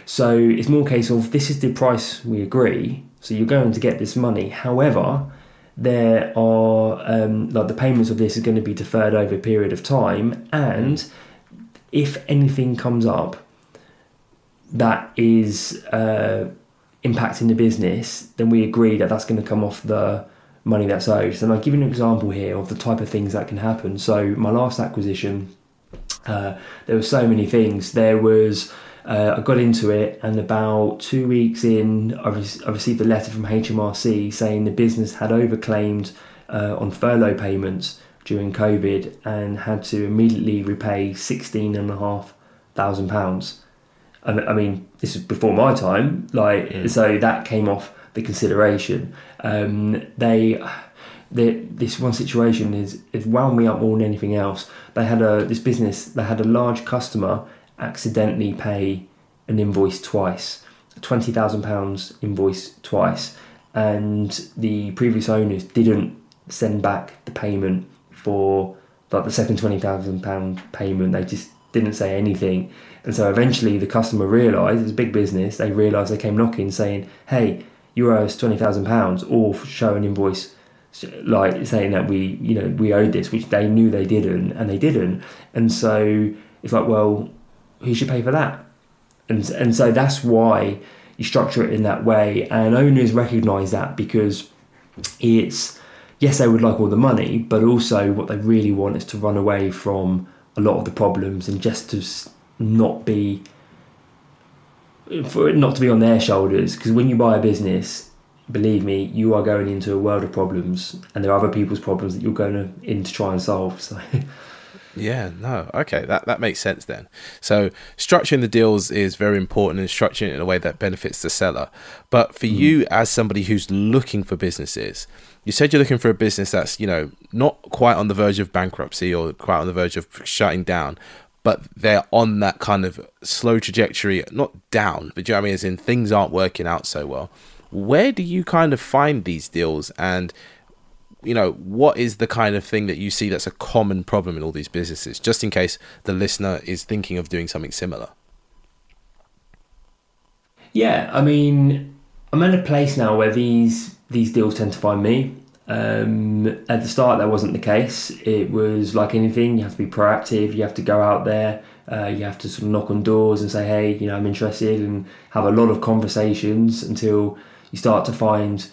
so it's more a case of this is the price we agree so you're going to get this money. However there are um, like the payments of this is going to be deferred over a period of time, and if anything comes up that is uh, impacting the business, then we agree that that's going to come off the money that's owed. And I'll give you an example here of the type of things that can happen. So my last acquisition, uh, there were so many things. There was uh, I got into it, and about two weeks in, I, re- I, received a letter from HMRC saying the business had overclaimed uh, on furlough payments during COVID and had to immediately repay sixteen and a half thousand pounds. I mean, this was before my time, like mm. so that came off the consideration. Um, they this one situation is it wound me up more than anything else. They had a this business. They had a large customer accidentally pay an invoice twice, a twenty thousand pounds invoice twice, and the previous owners didn't send back the payment for like the second twenty thousand pound payment. They just didn't say anything, and so eventually the customer realised it's a big business. They realised they came knocking saying, "Hey, you owe us twenty thousand pounds, or show an invoice." like saying that we you know we owed this which they knew they didn't and they didn't and so it's like well who should pay for that? And and so that's why you structure it in that way. And owners recognise that because it's yes, they would like all the money, but also what they really want is to run away from a lot of the problems and just to not be for it not to be on their shoulders. Because when you buy a business, believe me, you are going into a world of problems, and there are other people's problems that you're going to, in to try and solve. So. Yeah, no, okay, that that makes sense then. So structuring the deals is very important and structuring it in a way that benefits the seller. But for mm. you as somebody who's looking for businesses, you said you're looking for a business that's you know not quite on the verge of bankruptcy or quite on the verge of shutting down, but they're on that kind of slow trajectory, not down, but you know what I mean, as in things aren't working out so well. Where do you kind of find these deals and you know, what is the kind of thing that you see that's a common problem in all these businesses, just in case the listener is thinking of doing something similar? Yeah, I mean, I'm at a place now where these these deals tend to find me. Um, at the start, that wasn't the case. It was like anything; you have to be proactive. You have to go out there. Uh, you have to sort of knock on doors and say, "Hey, you know, I'm interested," and have a lot of conversations until you start to find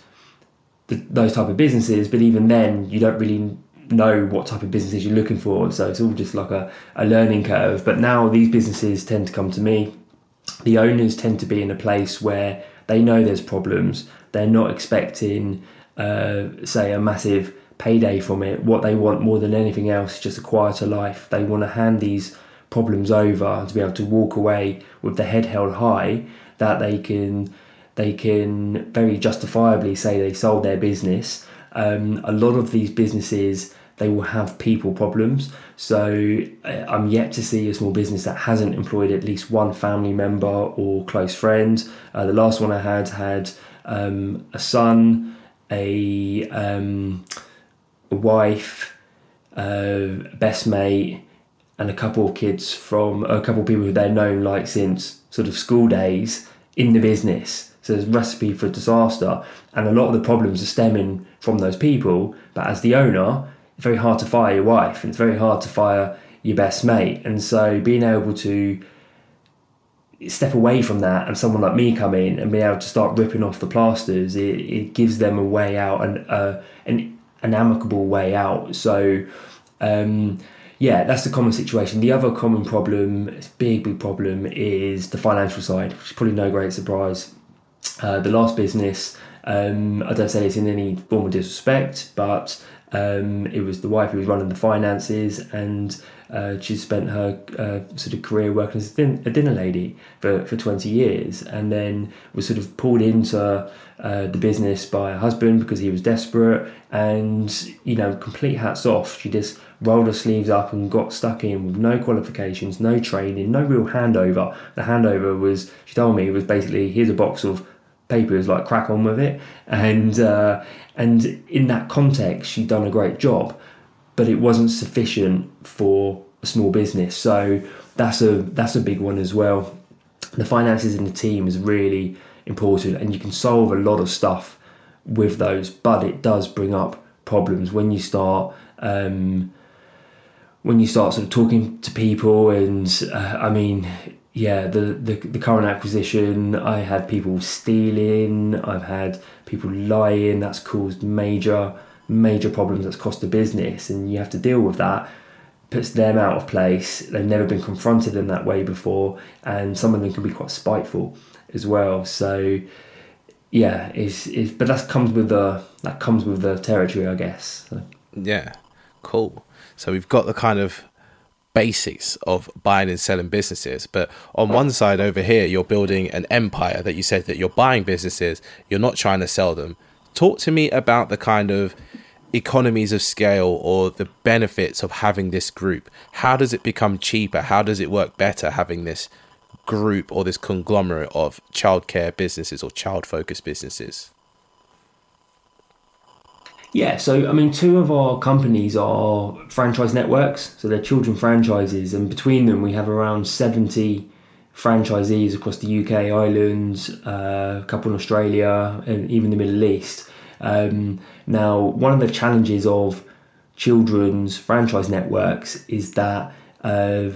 the, those type of businesses. But even then, you don't really know what type of businesses you're looking for. So it's all just like a, a learning curve. But now these businesses tend to come to me. The owners tend to be in a place where they know there's problems. They're not expecting, uh, say, a massive payday from it. What they want more than anything else is just a quieter life. They want to hand these problems over to be able to walk away with the head held high that they can they can very justifiably say they sold their business. Um, a lot of these businesses they will have people problems. So uh, I'm yet to see a small business that hasn't employed at least one family member or close friend. Uh, the last one I had had um, a son, a, um, a wife, uh, best mate, and a couple of kids from a couple of people who they've known like since sort of school days in the business. So there's recipe for disaster, and a lot of the problems are stemming from those people. But as the owner, it's very hard to fire your wife, and it's very hard to fire your best mate. And so being able to step away from that and someone like me come in and be able to start ripping off the plasters, it, it gives them a way out and uh, an, an amicable way out. So, um, yeah, that's the common situation. The other common problem, big, big problem, is the financial side, which is probably no great surprise. Uh, the last business, um, I don't say it's in any form of disrespect, but um, it was the wife who was running the finances, and uh, she spent her uh, sort of career working as a, din- a, dinner lady for, for 20 years, and then was sort of pulled into uh, the business by her husband because he was desperate, and you know, complete hats off. She just rolled her sleeves up and got stuck in with no qualifications, no training, no real handover. The handover was, she told me, was basically here's a box of papers, like crack on with it. And uh, and in that context, she'd done a great job, but it wasn't sufficient for a small business. So that's a that's a big one as well. The finances in the team is really important, and you can solve a lot of stuff with those, but it does bring up problems when you start. Um, when you start sort of talking to people, and uh, I mean, yeah, the, the the current acquisition, I had people stealing, I've had people lying. That's caused major major problems. That's cost the business, and you have to deal with that. Puts them out of place. They've never been confronted in that way before, and some of them can be quite spiteful as well. So yeah, is is but that comes with the that comes with the territory, I guess. So. Yeah, cool. So we've got the kind of basics of buying and selling businesses. But on one side over here, you're building an empire that you said that you're buying businesses, you're not trying to sell them. Talk to me about the kind of economies of scale or the benefits of having this group. How does it become cheaper? How does it work better having this group or this conglomerate of childcare businesses or child focused businesses? Yeah, so I mean, two of our companies are franchise networks, so they're children franchises, and between them we have around 70 franchisees across the UK, Ireland, uh, a couple in Australia, and even the Middle East. Um, now, one of the challenges of children's franchise networks is that uh,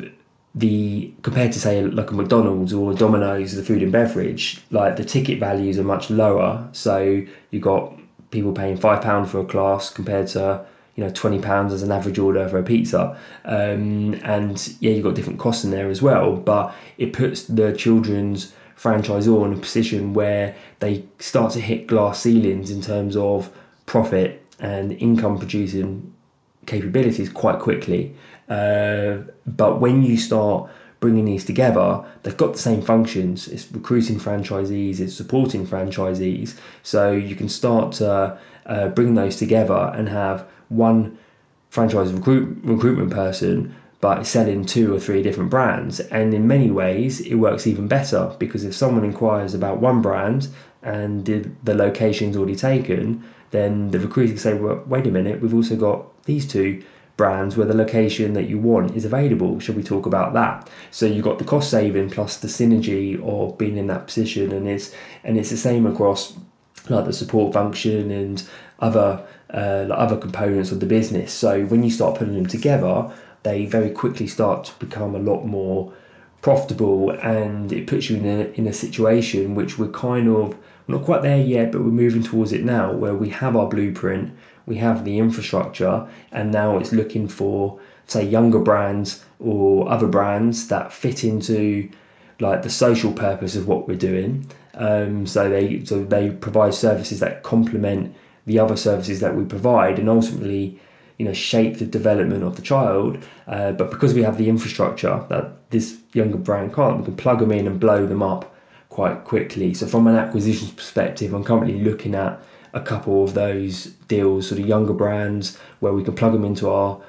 the compared to say like a McDonald's or Domino's, the food and beverage, like the ticket values are much lower. So you've got people paying five pound for a class compared to you know twenty pounds as an average order for a pizza. Um, and yeah, you've got different costs in there as well, but it puts the children's franchisor in a position where they start to hit glass ceilings in terms of profit and income producing capabilities quite quickly. Uh, but when you start bringing these together, they've got the same functions. It's recruiting franchisees, it's supporting franchisees. So you can start to uh, bring those together and have one franchise recruit, recruitment person but selling two or three different brands. And in many ways, it works even better because if someone inquires about one brand and the, the location's already taken, then the recruiter can say, well, wait a minute, we've also got these two brands where the location that you want is available. Should we talk about that? So you've got the cost saving plus the synergy of being in that position, and it's and it's the same across like the support function and other uh, like other components of the business. So when you start putting them together, they very quickly start to become a lot more profitable and it puts you in a, in a situation which we're kind of not quite there yet but we're moving towards it now where we have our blueprint we have the infrastructure and now it's looking for say younger brands or other brands that fit into like the social purpose of what we're doing. Um, so they so they provide services that complement the other services that we provide and ultimately you know shape the development of the child. Uh, but because we have the infrastructure that this younger brand can't we can plug them in and blow them up quite quickly. So from an acquisitions perspective i'm currently looking at a couple of those deals sort of younger brands where we can plug them into our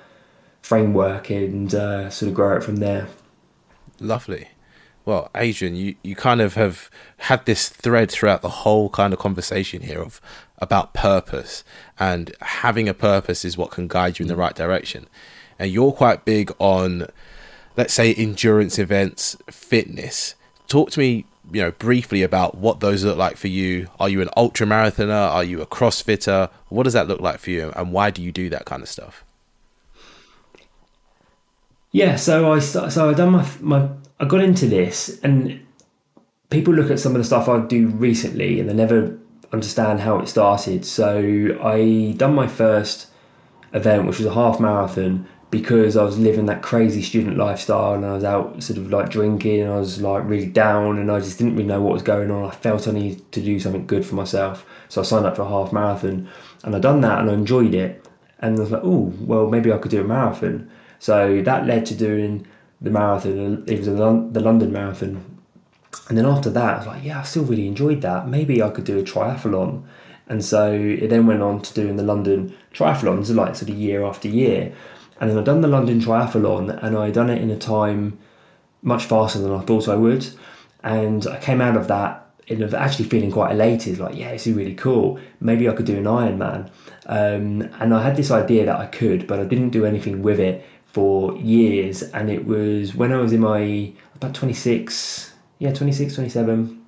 framework and uh, sort of grow it from there lovely well, Adrian, you, you kind of have had this thread throughout the whole kind of conversation here of about purpose and having a purpose is what can guide you in the right direction. And you're quite big on, let's say, endurance events, fitness. Talk to me, you know, briefly about what those look like for you. Are you an ultra marathoner? Are you a CrossFitter? What does that look like for you, and why do you do that kind of stuff? Yeah, so I so I done my my I got into this, and people look at some of the stuff I do recently, and they never understand how it started. So I done my first event, which was a half marathon, because I was living that crazy student lifestyle, and I was out sort of like drinking, and I was like really down, and I just didn't really know what was going on. I felt I needed to do something good for myself, so I signed up for a half marathon, and I done that, and I enjoyed it, and I was like, oh, well, maybe I could do a marathon. So that led to doing the marathon. It was the London Marathon, and then after that, I was like, yeah, I still really enjoyed that. Maybe I could do a triathlon. And so it then went on to doing the London triathlons, like sort of year after year. And then I done the London triathlon, and I'd done it in a time much faster than I thought I would. And I came out of that and actually feeling quite elated, like, yeah, this is really cool. Maybe I could do an Ironman. Um, and I had this idea that I could, but I didn't do anything with it for years and it was when I was in my about 26 yeah 26 27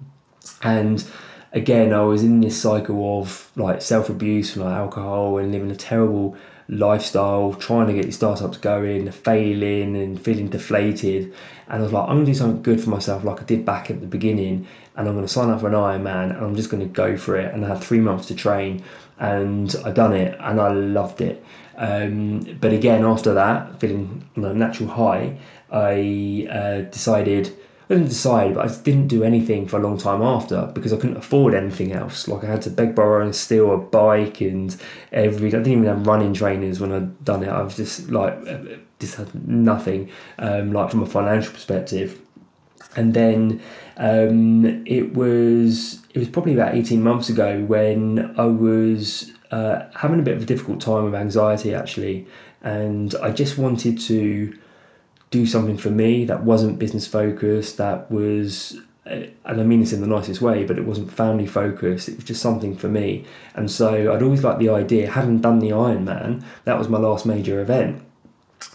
and again I was in this cycle of like self-abuse like alcohol and living a terrible lifestyle trying to get your startups going failing and feeling deflated and I was like I'm gonna do something good for myself like I did back at the beginning and I'm gonna sign up for an Ironman and I'm just gonna go for it and I had three months to train and I done it and I loved it um, but again, after that, feeling on a natural high, I uh, decided. I didn't decide, but I didn't do anything for a long time after because I couldn't afford anything else. Like I had to beg, borrow, and steal a bike, and every I didn't even have running trainers when I'd done it. I was just like just had nothing, um, like from a financial perspective. And then um, it was it was probably about eighteen months ago when I was uh, having a bit of a difficult time with anxiety actually, and I just wanted to do something for me that wasn't business focused, that was, uh, and I mean this in the nicest way, but it wasn't family focused. It was just something for me, and so I'd always liked the idea. Having done the Ironman, that was my last major event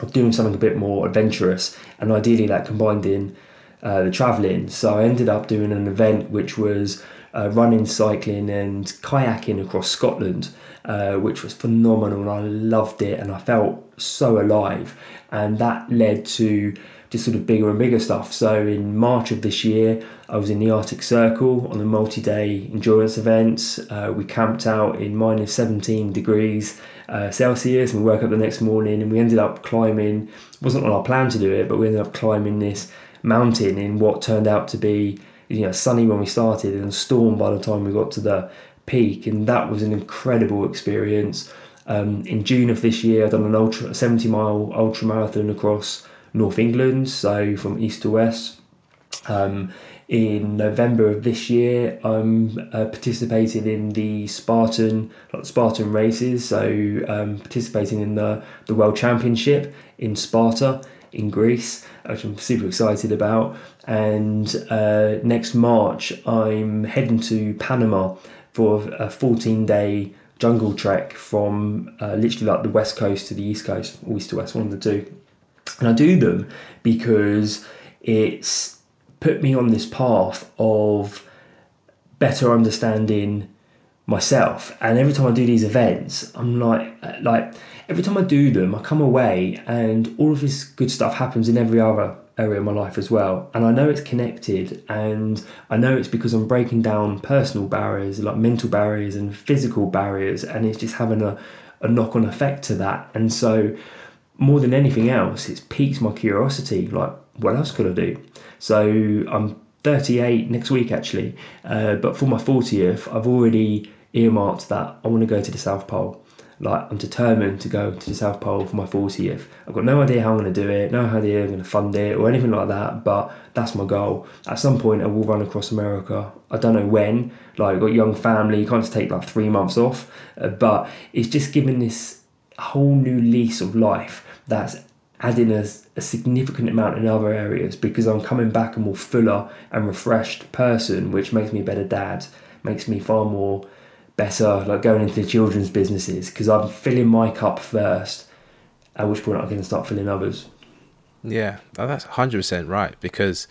of doing something a bit more adventurous, and ideally that combined in uh, the travelling. So I ended up doing an event which was uh, running, cycling, and kayaking across Scotland, uh, which was phenomenal. And I loved it, and I felt so alive. And that led to just sort of bigger and bigger stuff. So in March of this year, I was in the Arctic Circle on a multi-day endurance event. Uh, we camped out in minus 17 degrees uh, Celsius, and we woke up the next morning, and we ended up climbing. It wasn't on our plan to do it, but we ended up climbing this mountain in what turned out to be you know sunny when we started and storm by the time we got to the peak and that was an incredible experience Um, in June of this year, I've done an ultra 70 mile ultra marathon across North England, so from east to west. Um, in November of this year, I'm uh, participating in the Spartan like Spartan races. So um, participating in the the World Championship in Sparta in Greece, which I'm super excited about. And uh, next March, I'm heading to Panama for a 14 day jungle trek from uh, literally like the west coast to the east coast, or east to west, one of the two. And I do them because it's put me on this path of better understanding myself. And every time I do these events, I'm like, like every time I do them, I come away and all of this good stuff happens in every other area of my life as well. And I know it's connected, and I know it's because I'm breaking down personal barriers, like mental barriers and physical barriers, and it's just having a, a knock on effect to that. And so, more than anything else, it's piqued my curiosity like, what else could I do? So I'm 38 next week actually, uh, but for my 40th, I've already earmarked that I want to go to the South Pole. Like I'm determined to go to the South Pole for my 40th. I've got no idea how I'm going to do it, no idea I'm going to fund it or anything like that, but that's my goal. At some point, I will run across America. I don't know when. Like I've got young family, you can't just take like three months off, uh, but it's just given this whole new lease of life that's adding a, a, significant amount in other areas because I'm coming back a more fuller and refreshed person, which makes me a better dad, makes me far more better like going into the children's businesses because I'm filling my cup first, at which point I can start filling others. Yeah, that's 100% right because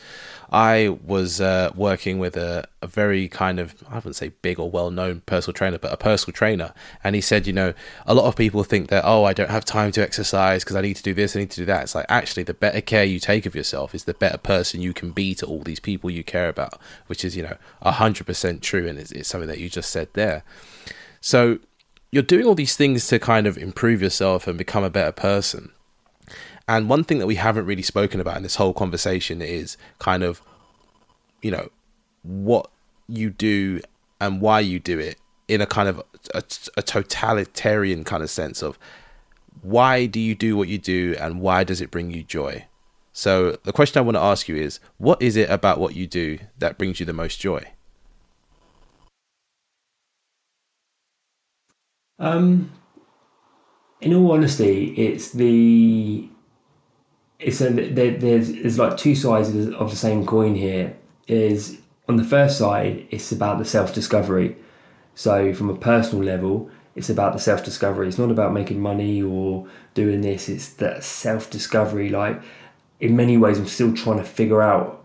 I was uh, working with a, a very kind of, I wouldn't say big or well known personal trainer, but a personal trainer. And he said, you know, a lot of people think that, oh, I don't have time to exercise because I need to do this, I need to do that. It's like, actually, the better care you take of yourself is the better person you can be to all these people you care about, which is, you know, 100% true. And it's, it's something that you just said there. So you're doing all these things to kind of improve yourself and become a better person. And one thing that we haven't really spoken about in this whole conversation is kind of, you know, what you do and why you do it in a kind of a, a, totalitarian kind of sense of why do you do what you do and why does it bring you joy? So the question I want to ask you is what is it about what you do that brings you the most joy? Um, in all honesty, it's the a there, there's there's like two sides of the same coin here. Is on the first side, it's about the self discovery. So from a personal level, it's about the self discovery. It's not about making money or doing this. It's that self discovery. Like in many ways, I'm still trying to figure out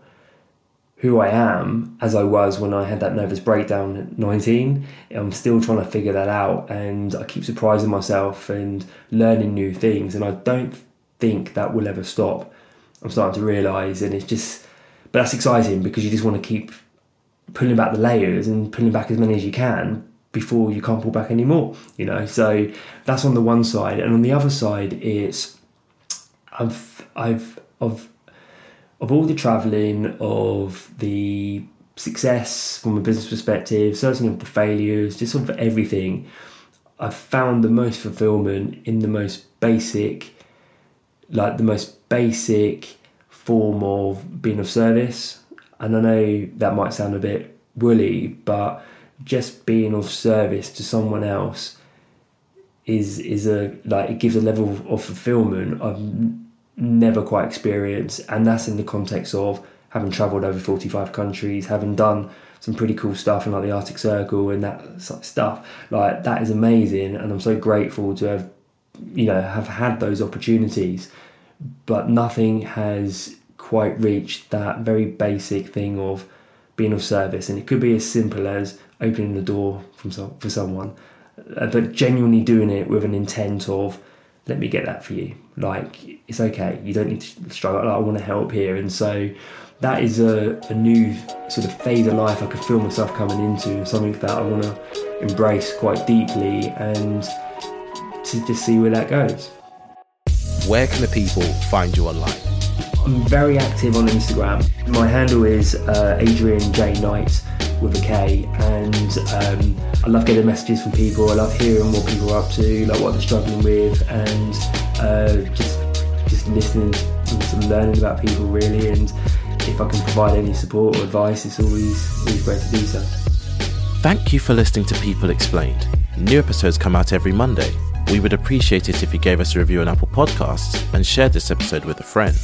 who I am as I was when I had that nervous breakdown at 19. I'm still trying to figure that out, and I keep surprising myself and learning new things. And I don't think that will ever stop. I'm starting to realise, and it's just, but that's exciting because you just want to keep pulling back the layers and pulling back as many as you can before you can't pull back anymore. You know, so that's on the one side, and on the other side, it's I've I've of of all the travelling, of the success from a business perspective, certainly of the failures, just sort of everything. I've found the most fulfillment in the most basic like the most basic form of being of service. And I know that might sound a bit woolly, but just being of service to someone else is is a like it gives a level of fulfillment I've never quite experienced, and that's in the context of having travelled over forty five countries, having done some pretty cool stuff in like the Arctic Circle and that stuff. Like that is amazing, and I'm so grateful to have you know have had those opportunities but nothing has quite reached that very basic thing of being of service. And it could be as simple as opening the door from for someone uh, but genuinely doing it with an intent of let me get that for you. Like it's okay. You don't need to struggle. Like, i want to help here. And so that is a, a new sort of phase of life i could feel myself coming into something that i want to embrace quite deeply. And to just see where that goes where can the people find you online? I'm very active on Instagram. My handle is uh, Adrian J Knight. with a K. And um, I love getting messages from people. I love hearing what people are up to, like what they're struggling with, and uh, just just listening and learning about people really. And if I can provide any support or advice, it's always always great to do so. Thank you for listening to People Explained. New episodes come out every Monday. We would appreciate it if you gave us a review on Apple Podcasts and shared this episode with a friend.